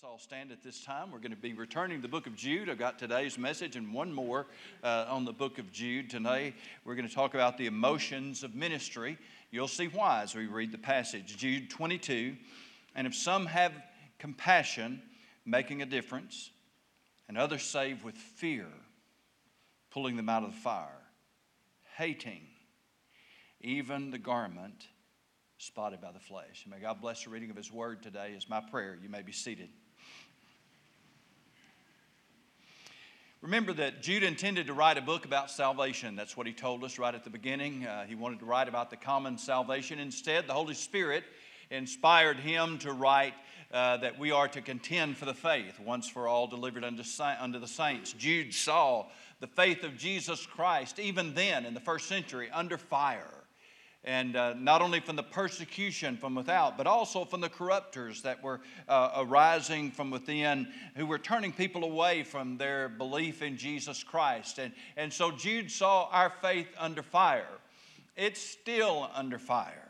Let's all stand at this time. We're going to be returning the book of Jude. I've got today's message and one more uh, on the book of Jude. Today, we're going to talk about the emotions of ministry. You'll see why as we read the passage. Jude 22. And if some have compassion, making a difference, and others save with fear, pulling them out of the fire, hating even the garment spotted by the flesh. And may God bless the reading of His word today, is my prayer. You may be seated. Remember that Jude intended to write a book about salvation. That's what he told us right at the beginning. Uh, he wanted to write about the common salvation. Instead, the Holy Spirit inspired him to write uh, that we are to contend for the faith, once for all delivered unto, unto the saints. Jude saw the faith of Jesus Christ, even then in the first century, under fire and uh, not only from the persecution from without, but also from the corruptors that were uh, arising from within, who were turning people away from their belief in Jesus Christ. And, and so Jude saw our faith under fire. It's still under fire.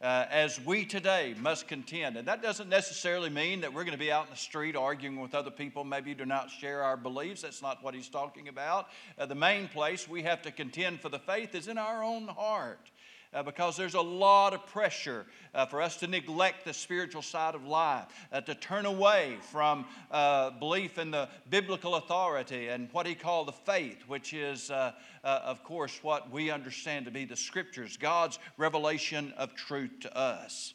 Uh, as we today must contend. And that doesn't necessarily mean that we're going to be out in the street arguing with other people, maybe do not share our beliefs. That's not what he's talking about. Uh, the main place we have to contend for the faith is in our own heart uh, because there's a lot of pressure uh, for us to neglect the spiritual side of life, uh, to turn away from uh, belief in the biblical authority and what he called the faith, which is, uh, uh, of course, what we understand to be the scriptures, God's revelation of truth to us.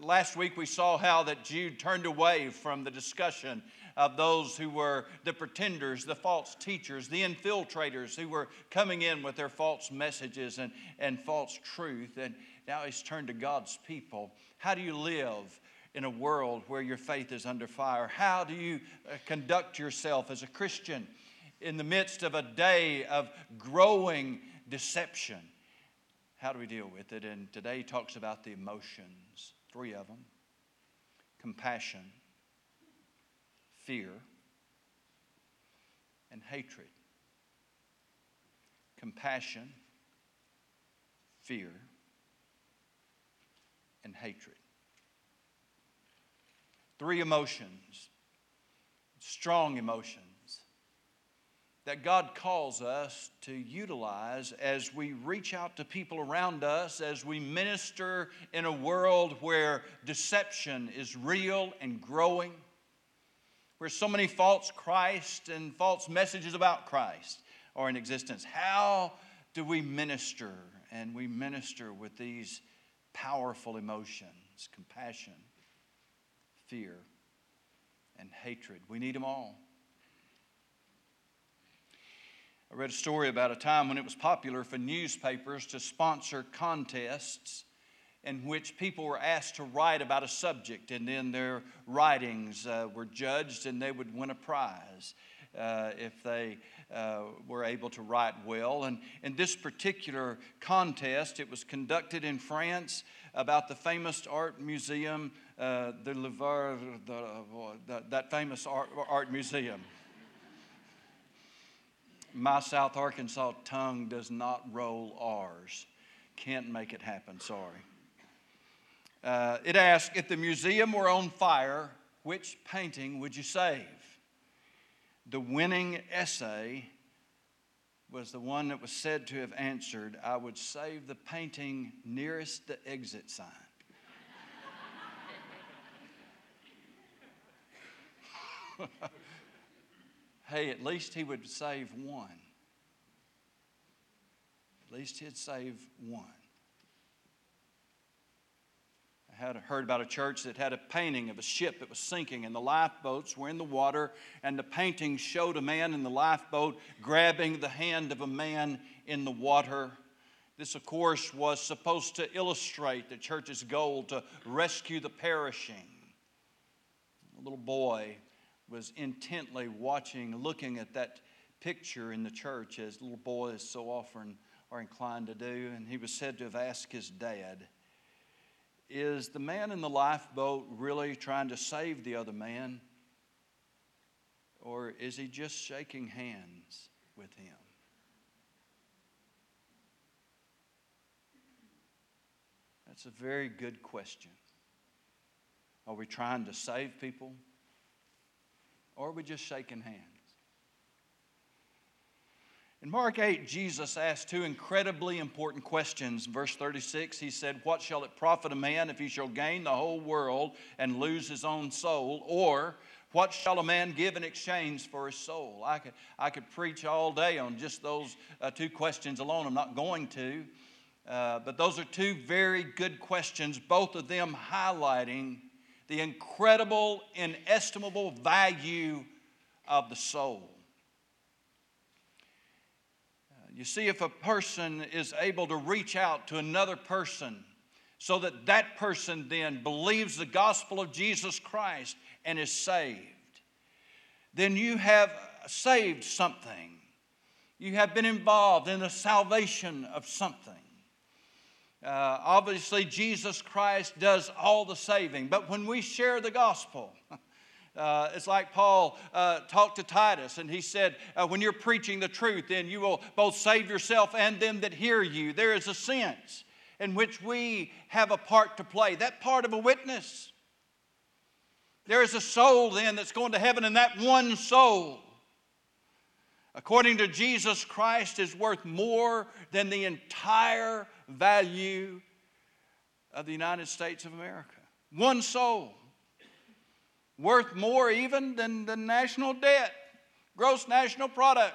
Last week we saw how that Jude turned away from the discussion of those who were the pretenders, the false teachers, the infiltrators who were coming in with their false messages and, and false truth. And now he's turned to God's people. How do you live? in a world where your faith is under fire? How do you uh, conduct yourself as a Christian in the midst of a day of growing deception? How do we deal with it? And today he talks about the emotions, three of them compassion, fear, and hatred. Compassion, fear, and hatred. Three emotions, strong emotions that God calls us to utilize as we reach out to people around us, as we minister in a world where deception is real and growing where so many false Christ and false messages about Christ are in existence. How do we minister? And we minister with these powerful emotions compassion, fear, and hatred. We need them all. I read a story about a time when it was popular for newspapers to sponsor contests in which people were asked to write about a subject, and then their writings uh, were judged, and they would win a prize. Uh, if they uh, were able to write well. And in this particular contest, it was conducted in France about the famous art museum, uh, the Louvre, the, that famous art, art museum. My South Arkansas tongue does not roll R's. Can't make it happen, sorry. Uh, it asked, If the museum were on fire, which painting would you save? The winning essay was the one that was said to have answered, I would save the painting nearest the exit sign. hey, at least he would save one. At least he'd save one had heard about a church that had a painting of a ship that was sinking and the lifeboats were in the water and the painting showed a man in the lifeboat grabbing the hand of a man in the water. This of course was supposed to illustrate the church's goal to rescue the perishing. A little boy was intently watching looking at that picture in the church as little boys so often are inclined to do and he was said to have asked his dad is the man in the lifeboat really trying to save the other man? Or is he just shaking hands with him? That's a very good question. Are we trying to save people? Or are we just shaking hands? In Mark 8, Jesus asked two incredibly important questions. Verse 36, he said, What shall it profit a man if he shall gain the whole world and lose his own soul? Or, what shall a man give in exchange for his soul? I could, I could preach all day on just those uh, two questions alone. I'm not going to. Uh, but those are two very good questions, both of them highlighting the incredible, inestimable value of the soul. Uh, you see, if a person is able to reach out to another person so that that person then believes the gospel of Jesus Christ and is saved, then you have saved something. You have been involved in the salvation of something. Uh, obviously, Jesus Christ does all the saving, but when we share the gospel, uh, it's like Paul uh, talked to Titus, and he said, uh, When you're preaching the truth, then you will both save yourself and them that hear you. There is a sense in which we have a part to play, that part of a witness. There is a soul then that's going to heaven, and that one soul, according to Jesus Christ, is worth more than the entire value of the United States of America. One soul, worth more even than the national debt, gross national product,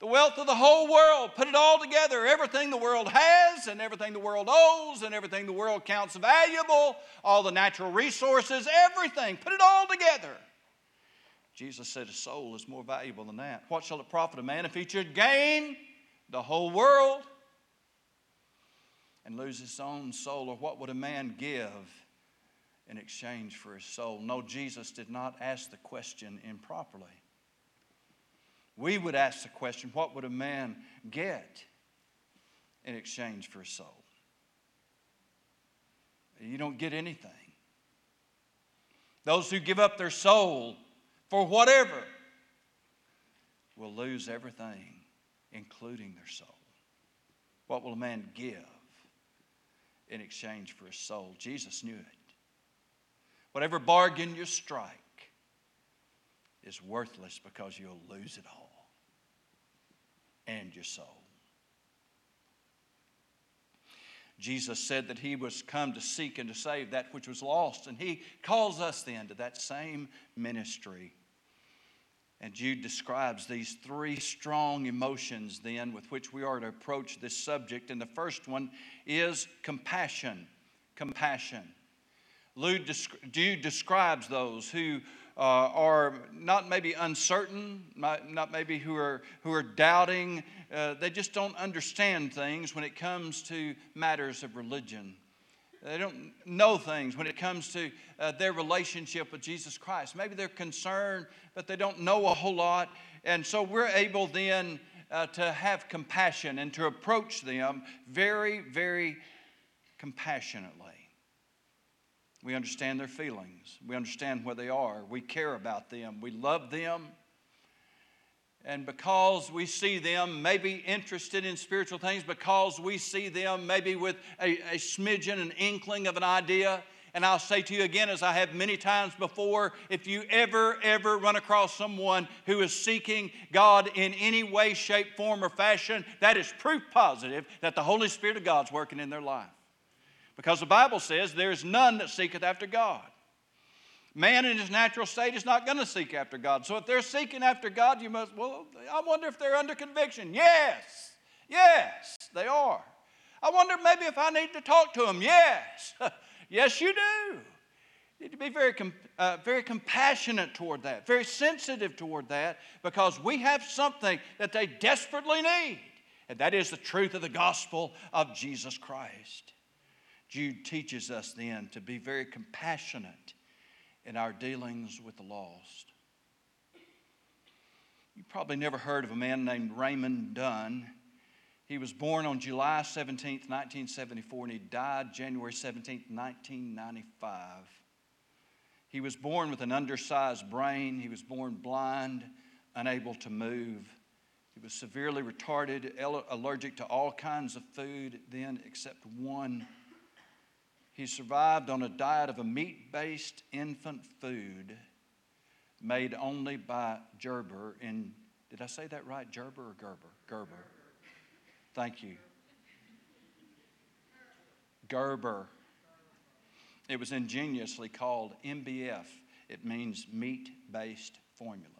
the wealth of the whole world. Put it all together everything the world has, and everything the world owes, and everything the world counts valuable, all the natural resources, everything. Put it all together. Jesus said a soul is more valuable than that. What shall it profit a man if he should gain the whole world and lose his own soul? Or what would a man give in exchange for his soul? No, Jesus did not ask the question improperly. We would ask the question what would a man get in exchange for his soul? You don't get anything. Those who give up their soul for whatever will lose everything, including their soul. What will a man give in exchange for his soul. Jesus knew it. Whatever bargain you strike is worthless because you'll lose it all and your soul. Jesus said that he was come to seek and to save that which was lost, and he calls us then to that same ministry and Jude describes these three strong emotions, then, with which we are to approach this subject. And the first one is compassion. Compassion. Jude describes those who uh, are not maybe uncertain, not maybe who are, who are doubting. Uh, they just don't understand things when it comes to matters of religion. They don't know things when it comes to uh, their relationship with Jesus Christ. Maybe they're concerned, but they don't know a whole lot. And so we're able then uh, to have compassion and to approach them very, very compassionately. We understand their feelings, we understand where they are, we care about them, we love them. And because we see them maybe interested in spiritual things, because we see them maybe with a, a smidgen, an inkling of an idea, and I'll say to you again, as I have many times before, if you ever, ever run across someone who is seeking God in any way, shape, form, or fashion, that is proof positive that the Holy Spirit of God's working in their life. Because the Bible says, There's none that seeketh after God. Man in his natural state is not going to seek after God. So if they're seeking after God, you must, well, I wonder if they're under conviction. Yes, yes, they are. I wonder maybe if I need to talk to them. Yes, yes, you do. You need to be very, uh, very compassionate toward that, very sensitive toward that, because we have something that they desperately need, and that is the truth of the gospel of Jesus Christ. Jude teaches us then to be very compassionate in our dealings with the lost. You probably never heard of a man named Raymond Dunn. He was born on July 17, 1974, and he died January 17, 1995. He was born with an undersized brain. He was born blind, unable to move. He was severely retarded, allergic to all kinds of food, then, except one He survived on a diet of a meat based infant food made only by Gerber in, did I say that right? Gerber or Gerber? Gerber. Thank you. Gerber. It was ingeniously called MBF. It means meat based formula.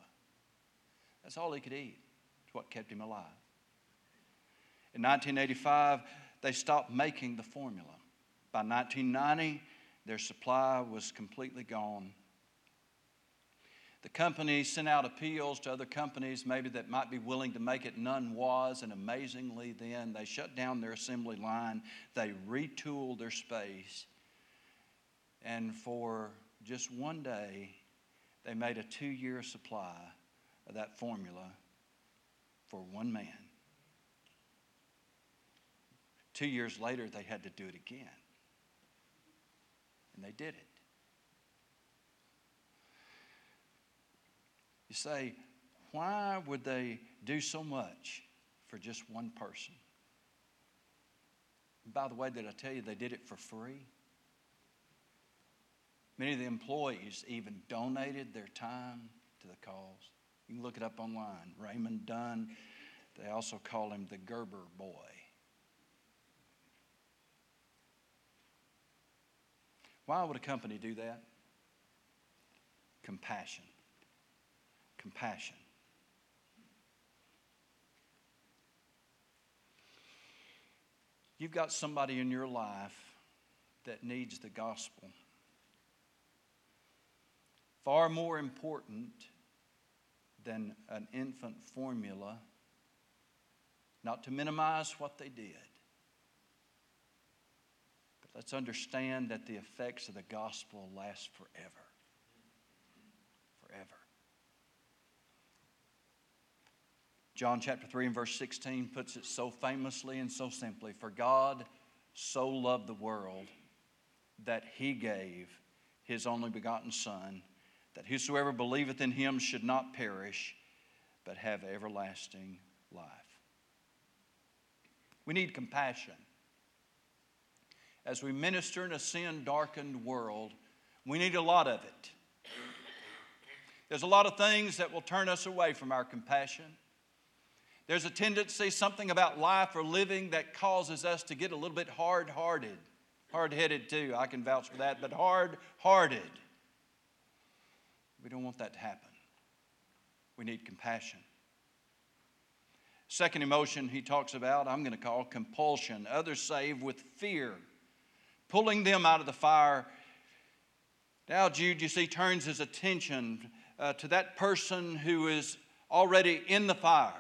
That's all he could eat. It's what kept him alive. In 1985, they stopped making the formula. By 1990, their supply was completely gone. The company sent out appeals to other companies, maybe that might be willing to make it. None was, and amazingly, then they shut down their assembly line. They retooled their space, and for just one day, they made a two year supply of that formula for one man. Two years later, they had to do it again. And they did it. You say, why would they do so much for just one person? By the way, did I tell you they did it for free? Many of the employees even donated their time to the cause. You can look it up online. Raymond Dunn, they also call him the Gerber boy. Why would a company do that? Compassion. Compassion. You've got somebody in your life that needs the gospel. Far more important than an infant formula, not to minimize what they did Let's understand that the effects of the gospel last forever. Forever. John chapter 3 and verse 16 puts it so famously and so simply For God so loved the world that he gave his only begotten Son, that whosoever believeth in him should not perish, but have everlasting life. We need compassion as we minister in a sin darkened world, we need a lot of it. There's a lot of things that will turn us away from our compassion. There's a tendency, something about life or living that causes us to get a little bit hard hearted. Hard headed, too, I can vouch for that, but hard hearted. We don't want that to happen. We need compassion. Second emotion he talks about, I'm going to call compulsion. Others save with fear pulling them out of the fire. Now, Jude, you see, turns his attention uh, to that person who is already in the fire.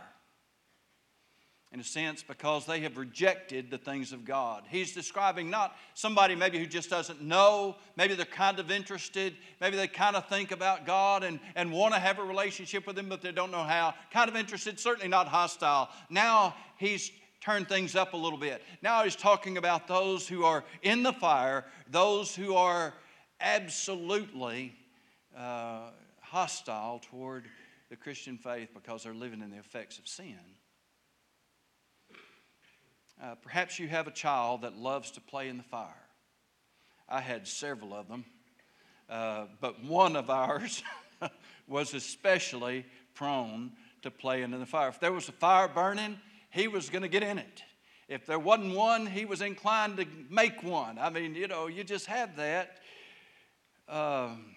In a sense, because they have rejected the things of God. He's describing not somebody maybe who just doesn't know, maybe they're kind of interested, maybe they kind of think about God and, and want to have a relationship with Him, but they don't know how. Kind of interested, certainly not hostile. Now he's turn things up a little bit. Now he's talking about those who are in the fire, those who are absolutely uh, hostile toward the Christian faith because they're living in the effects of sin. Uh, perhaps you have a child that loves to play in the fire. I had several of them, uh, but one of ours was especially prone to playing in the fire. If there was a fire burning, he was going to get in it. If there wasn't one, he was inclined to make one. I mean, you know, you just have that. Um,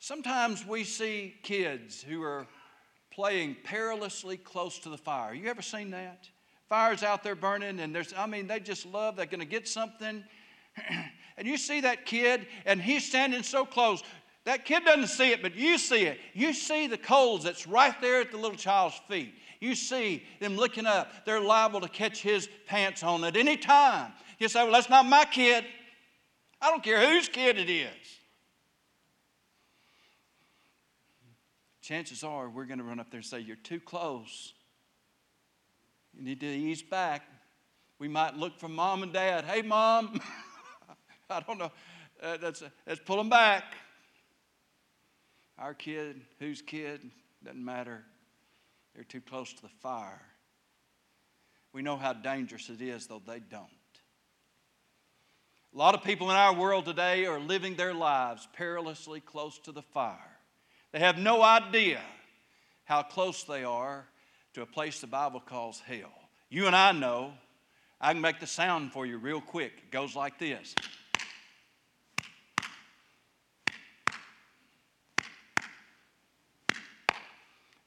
sometimes we see kids who are playing perilously close to the fire. You ever seen that? Fire's out there burning, and there's, I mean, they just love, they're going to get something. and you see that kid, and he's standing so close. That kid doesn't see it, but you see it. You see the coals that's right there at the little child's feet. You see them looking up. They're liable to catch his pants on at any time. You say, Well, that's not my kid. I don't care whose kid it is. Chances are we're going to run up there and say, You're too close. You need to ease back. We might look for mom and dad. Hey, mom. I don't know. Uh, let's, let's pull them back. Our kid, whose kid, doesn't matter. They're too close to the fire. We know how dangerous it is, though they don't. A lot of people in our world today are living their lives perilously close to the fire. They have no idea how close they are to a place the Bible calls hell. You and I know. I can make the sound for you real quick. It goes like this.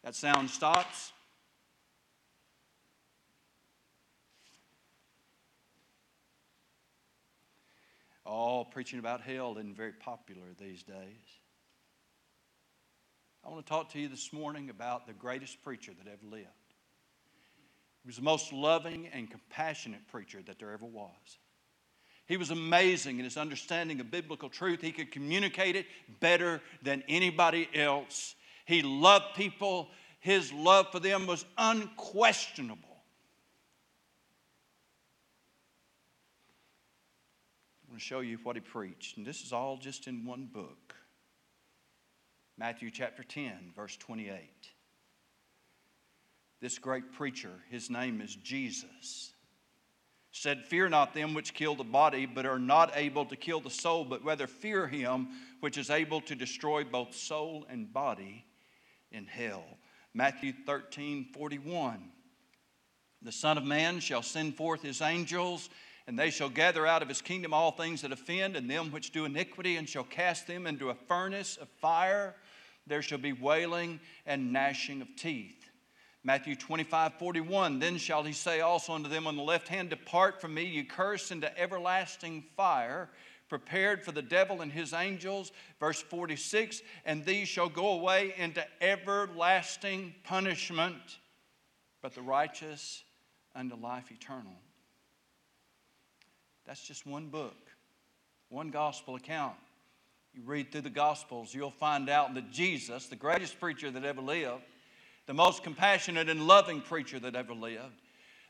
That sound stops. All preaching about hell isn't very popular these days. I want to talk to you this morning about the greatest preacher that ever lived. He was the most loving and compassionate preacher that there ever was. He was amazing in his understanding of biblical truth. He could communicate it better than anybody else. He loved people, his love for them was unquestionable. I'm going to show you what he preached, and this is all just in one book. Matthew chapter 10, verse 28. This great preacher, his name is Jesus, said, Fear not them which kill the body, but are not able to kill the soul, but rather fear him which is able to destroy both soul and body in hell. Matthew 13, 41. The Son of Man shall send forth his angels and they shall gather out of his kingdom all things that offend and them which do iniquity, and shall cast them into a furnace of fire. There shall be wailing and gnashing of teeth. Matthew 25, 41. Then shall he say also unto them on the left hand, Depart from me, ye cursed, into everlasting fire, prepared for the devil and his angels. Verse 46. And these shall go away into everlasting punishment, but the righteous unto life eternal. That's just one book, one gospel account. You read through the Gospels, you'll find out that Jesus, the greatest preacher that ever lived, the most compassionate and loving preacher that ever lived,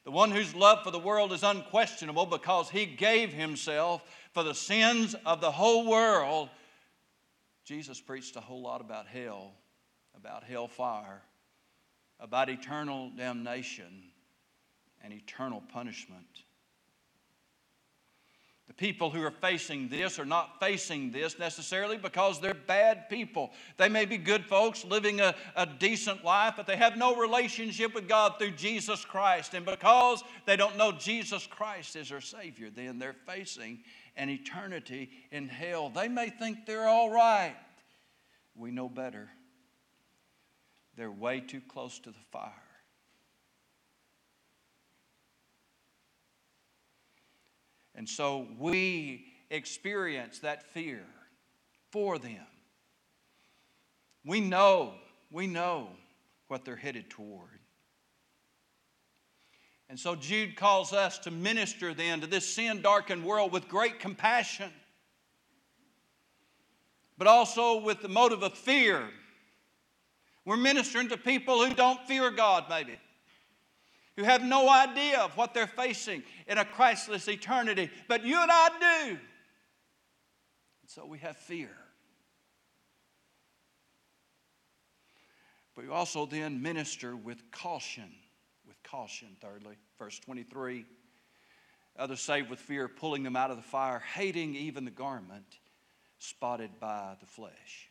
the one whose love for the world is unquestionable because he gave himself for the sins of the whole world. Jesus preached a whole lot about hell, about hellfire, about eternal damnation and eternal punishment. The people who are facing this are not facing this necessarily because they're bad people. They may be good folks living a, a, decent life, but they have no relationship with God through Jesus Christ. And because they don't know Jesus Christ as their Savior, then they're facing an eternity in hell. They may think they're all right. We know better. They're way too close to the fire. And so we experience that fear for them. We know, we know what they're headed toward. And so Jude calls us to minister then to this sin darkened world with great compassion, but also with the motive of fear. We're ministering to people who don't fear God, maybe who have no idea of what they're facing in a Christless eternity, but you and I do. And so we have fear. But we also then minister with caution. With caution, thirdly. Verse 23 Others save with fear, pulling them out of the fire, hating even the garment spotted by the flesh.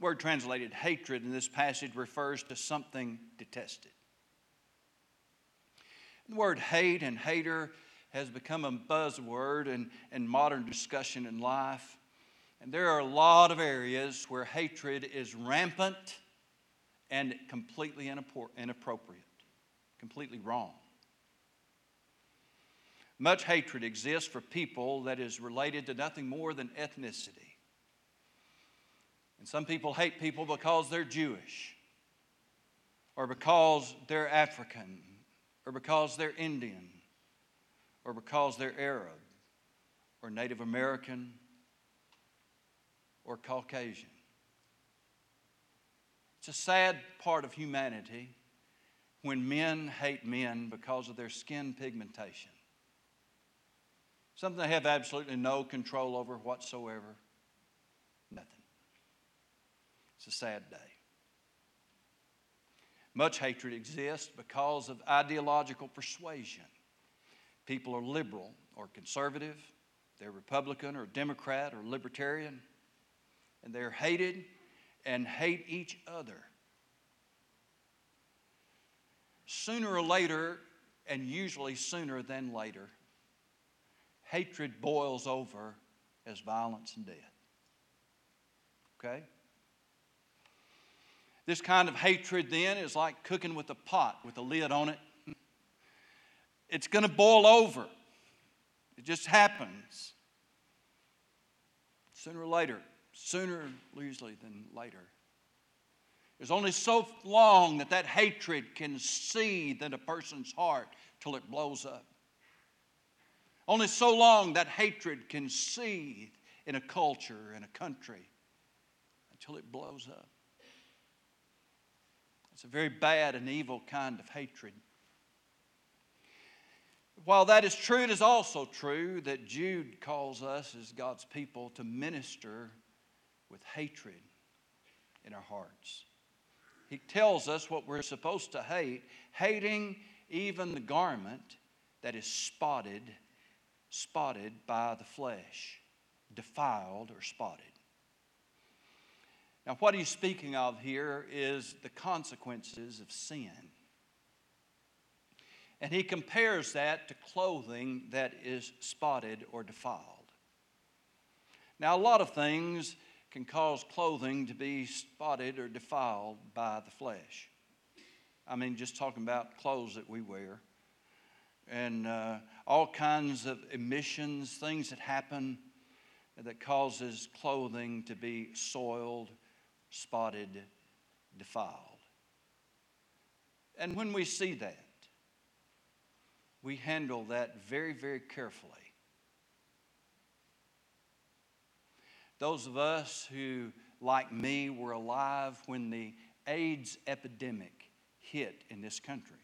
word translated hatred in this passage refers to something detested. The word hate and hater has become a buzzword in, in modern discussion in life. And there are a lot of areas where hatred is rampant and completely inappropriate, completely wrong. Much hatred exists for people that is related to nothing more than ethnicity. And some people hate people because they're Jewish or because they're African or because they're Indian, or because they're Arab, or Native American, or Caucasian. It's a sad part of humanity when men hate men because of their skin pigmentation. Something they have absolutely no control over whatsoever. Nothing. It's a sad day. Much hatred exists because of ideological persuasion. People are liberal or conservative they're Republican or Democrat or Libertarian, and they're hated and hate each other. Sooner or later, and usually sooner than later, hatred boils over as violence and death. Okay? This kind of hatred then is like cooking with a pot with a lid on it. It's going to boil over. It just happens. Sooner or later, sooner usually than later. There's only so long that that hatred can seethe in a person's heart till it blows up. Only so long that hatred can seethe in a culture, in a country, until it blows up. It's a very bad and evil kind of hatred. While that is true, it is also true that Jude calls us as God's people to minister with hatred in our hearts. He tells us what we're supposed to hate, hating even the garment that is spotted, spotted by the flesh, defiled or spotted. Now, what he's speaking of here is the consequences of sin. And he compares that to clothing that is spotted or defiled. Now, a lot of things can cause clothing to be spotted or defiled by the flesh. I mean, just talking about clothes that we wear and uh, all kinds of emissions, things that happen that causes clothing to be soiled spotted, defiled. And when we see that, we handle that very, very carefully. Those of us who, like me, were alive when the AIDS epidemic hit in this country,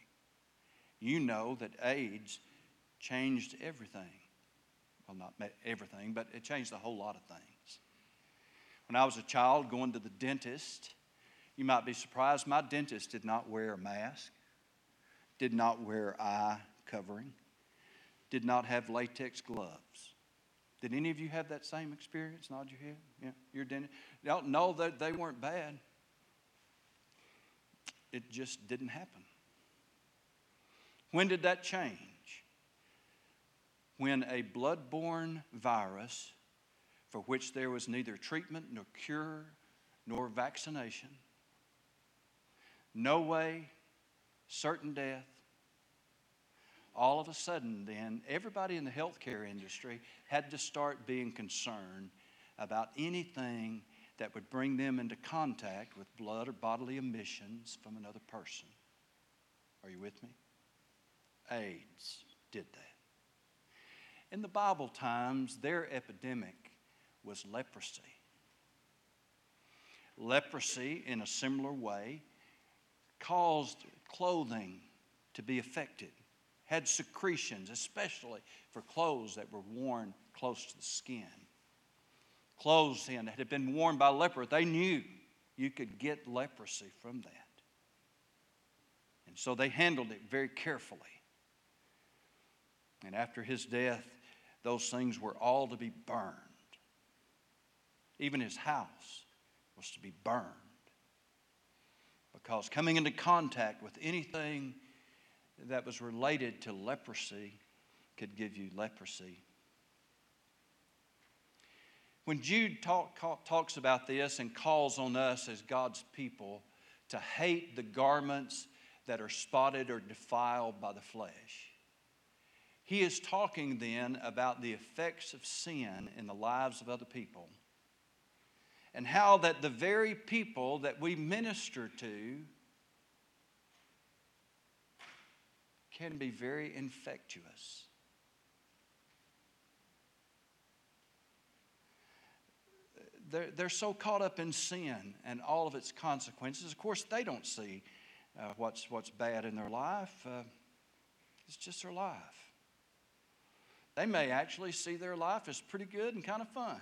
you know that AIDS changed everything. Well, not everything, but it changed a whole lot of things. When I was a child going to the dentist, you might be surprised, my dentist did not wear a mask, did not wear eye covering, did not have latex gloves. Did any of you have that same experience? Nod your head. Yeah, your dentist. No, they, they weren't bad. It just didn't happen. When did that change? When a blood-borne virus for which there was neither treatment nor cure nor vaccination. No way, certain death. All of a sudden, then, everybody in the healthcare industry had to start being concerned about anything that would bring them into contact with blood or bodily emissions from another person. Are you with me? AIDS did that. In the Bible times, their epidemic was leprosy. Leprosy, in a similar way, caused clothing to be affected, had secretions, especially for clothes that were worn close to the skin. Clothes then that had been worn by leper, they knew you could get leprosy from that. And so they handled it very carefully. And after his death, those things were all to be burned. Even his house was to be burned. Because coming into contact with anything that was related to leprosy could give you leprosy. When Jude talk, talks about this and calls on us as God's people to hate the garments that are spotted or defiled by the flesh, he is talking then about the effects of sin in the lives of other people and how that the very people that we minister to can be very infectious. They're, they're so caught up in sin and all of its consequences. Of course, they don't see uh, what's, what's bad in their life, uh, it's just their life. They may actually see their life as pretty good and kind of fun.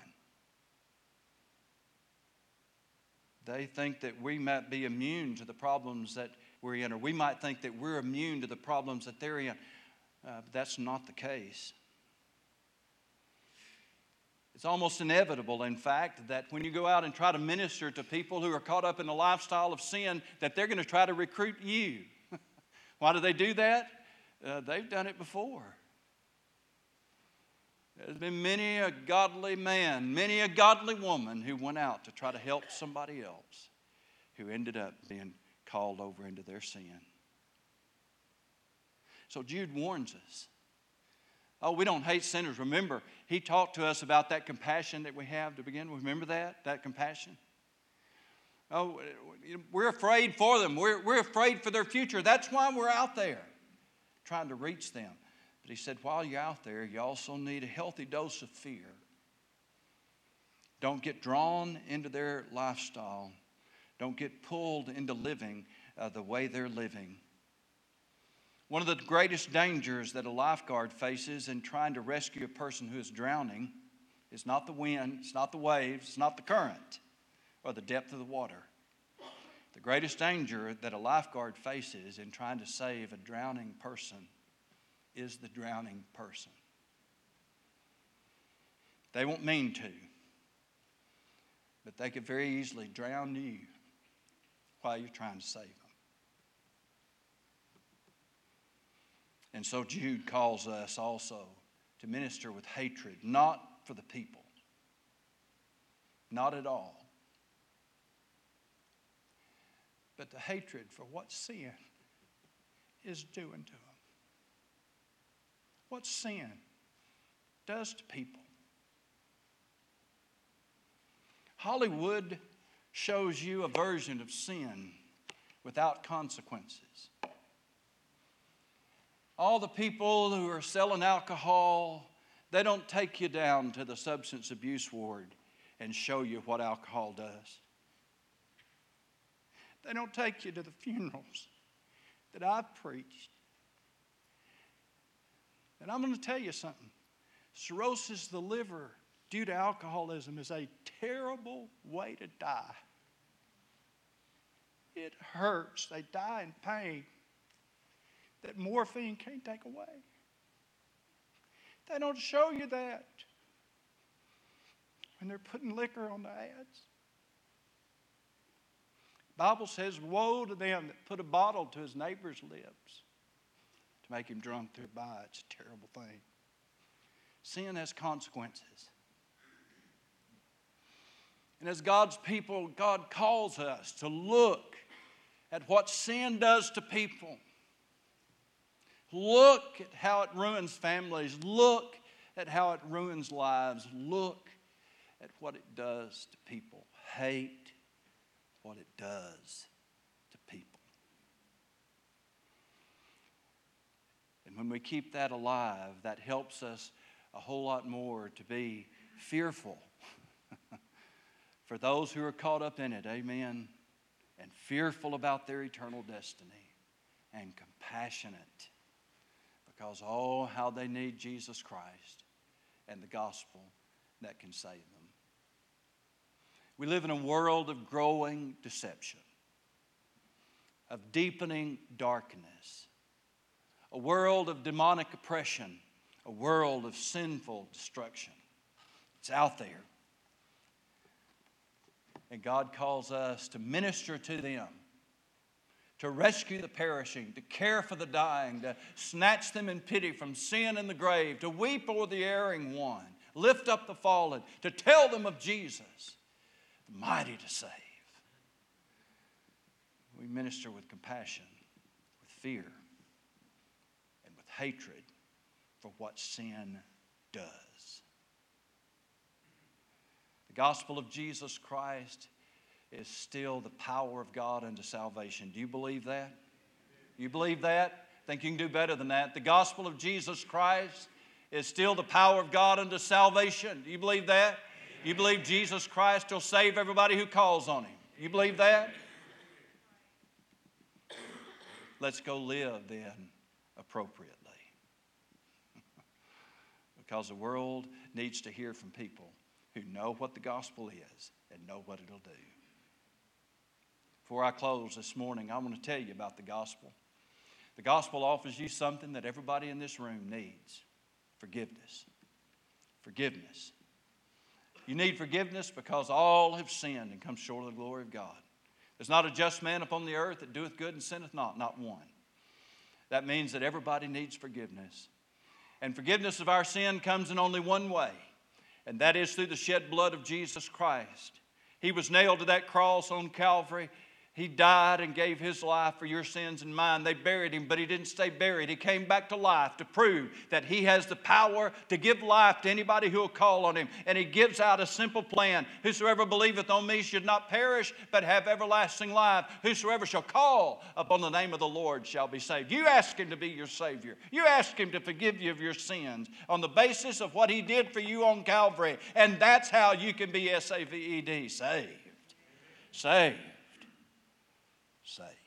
They think that we might be immune to the problems that we're in, or we might think that we're immune to the problems that they're in. Uh, but that's not the case. It's almost inevitable, in fact, that when you go out and try to minister to people who are caught up in a lifestyle of sin, that they're going to try to recruit you. Why do they do that? Uh, they've done it before. There's been many a godly man, many a godly woman who went out to try to help somebody else who ended up being called over into their sin. So Jude warns us. Oh, we don't hate sinners. Remember, he talked to us about that compassion that we have to begin with. Remember that? That compassion? Oh, we're afraid for them. We're, we're afraid for their future. That's why we're out there trying to reach them. But he said, while you're out there, you also need a healthy dose of fear. Don't get drawn into their lifestyle. Don't get pulled into living uh, the way they're living. One of the greatest dangers that a lifeguard faces in trying to rescue a person who is drowning is not the wind, it's not the waves, it's not the current or the depth of the water. The greatest danger that a lifeguard faces in trying to save a drowning person is the drowning person. They won't mean to, but they could very easily drown you while you're trying to save them. And so Jude calls us also to minister with hatred, not for the people, not at all, but the hatred for what sin is doing to them. What sin does to people. Hollywood shows you a version of sin without consequences. All the people who are selling alcohol, they don't take you down to the substance abuse ward and show you what alcohol does. They don't take you to the funerals that I've preached. And I'm going to tell you something cirrhosis of the liver due to alcoholism is a terrible way to die. It hurts, they die in pain that morphine can't take away. They don't show you that when they're putting liquor on the ads. Bible says, Woe to them that put a bottle to his neighbor's lips make him drunk thereby. It's a terrible thing. Sin has consequences. And as God's people, God calls us to look at what sin does to people Look at how it ruins families. Look at how it ruins lives. Look at what it does to people. Hate what it does to people. And when we keep that alive, that helps us a whole lot more to be fearful for those who are caught up in it. Amen. And fearful about their eternal destiny and compassionate because, oh, how they need Jesus Christ and the gospel that can save them. We live in a world of growing deception, of deepening darkness, a world of demonic oppression, a world of sinful destruction. It's out there. And God calls us to minister to them to rescue the perishing, to care for the dying, to snatch them in pity from sin and the grave, to weep o'er the erring one, lift up the fallen, to tell them of Jesus, the mighty to save. We minister with compassion, with fear, hatred for what sin does. The gospel of Jesus Christ is still the power of God unto salvation. Do you believe that? You believe that? Think you can do better than that? The gospel of Jesus Christ is still the power of God unto salvation. Do you believe that? You believe Jesus Christ will save everybody who calls on him. You believe that? Let's go live then appropriately. Because the world needs to hear from people who know what the gospel is and know what it'll do. Before I close this morning, I want to tell you about the gospel. The gospel offers you something that everybody in this room needs forgiveness. Forgiveness. You need forgiveness because all have sinned and come short of the glory of God. There's not a just man upon the earth that doeth good and sinneth not, not one. That means that everybody needs forgiveness. And forgiveness of our sin comes in only one way, and that is through the shed blood of Jesus Christ. He was nailed to that cross on Calvary. He died and gave his life for your sins and mine. They buried him, but he didn't stay buried. He came back to life to prove that he has the power to give life to anybody who will call on him. And he gives out a simple plan Whosoever believeth on me should not perish, but have everlasting life. Whosoever shall call upon the name of the Lord shall be saved. You ask him to be your Savior, you ask him to forgive you of your sins on the basis of what he did for you on Calvary. And that's how you can be S A V E D, saved. Saved saved say.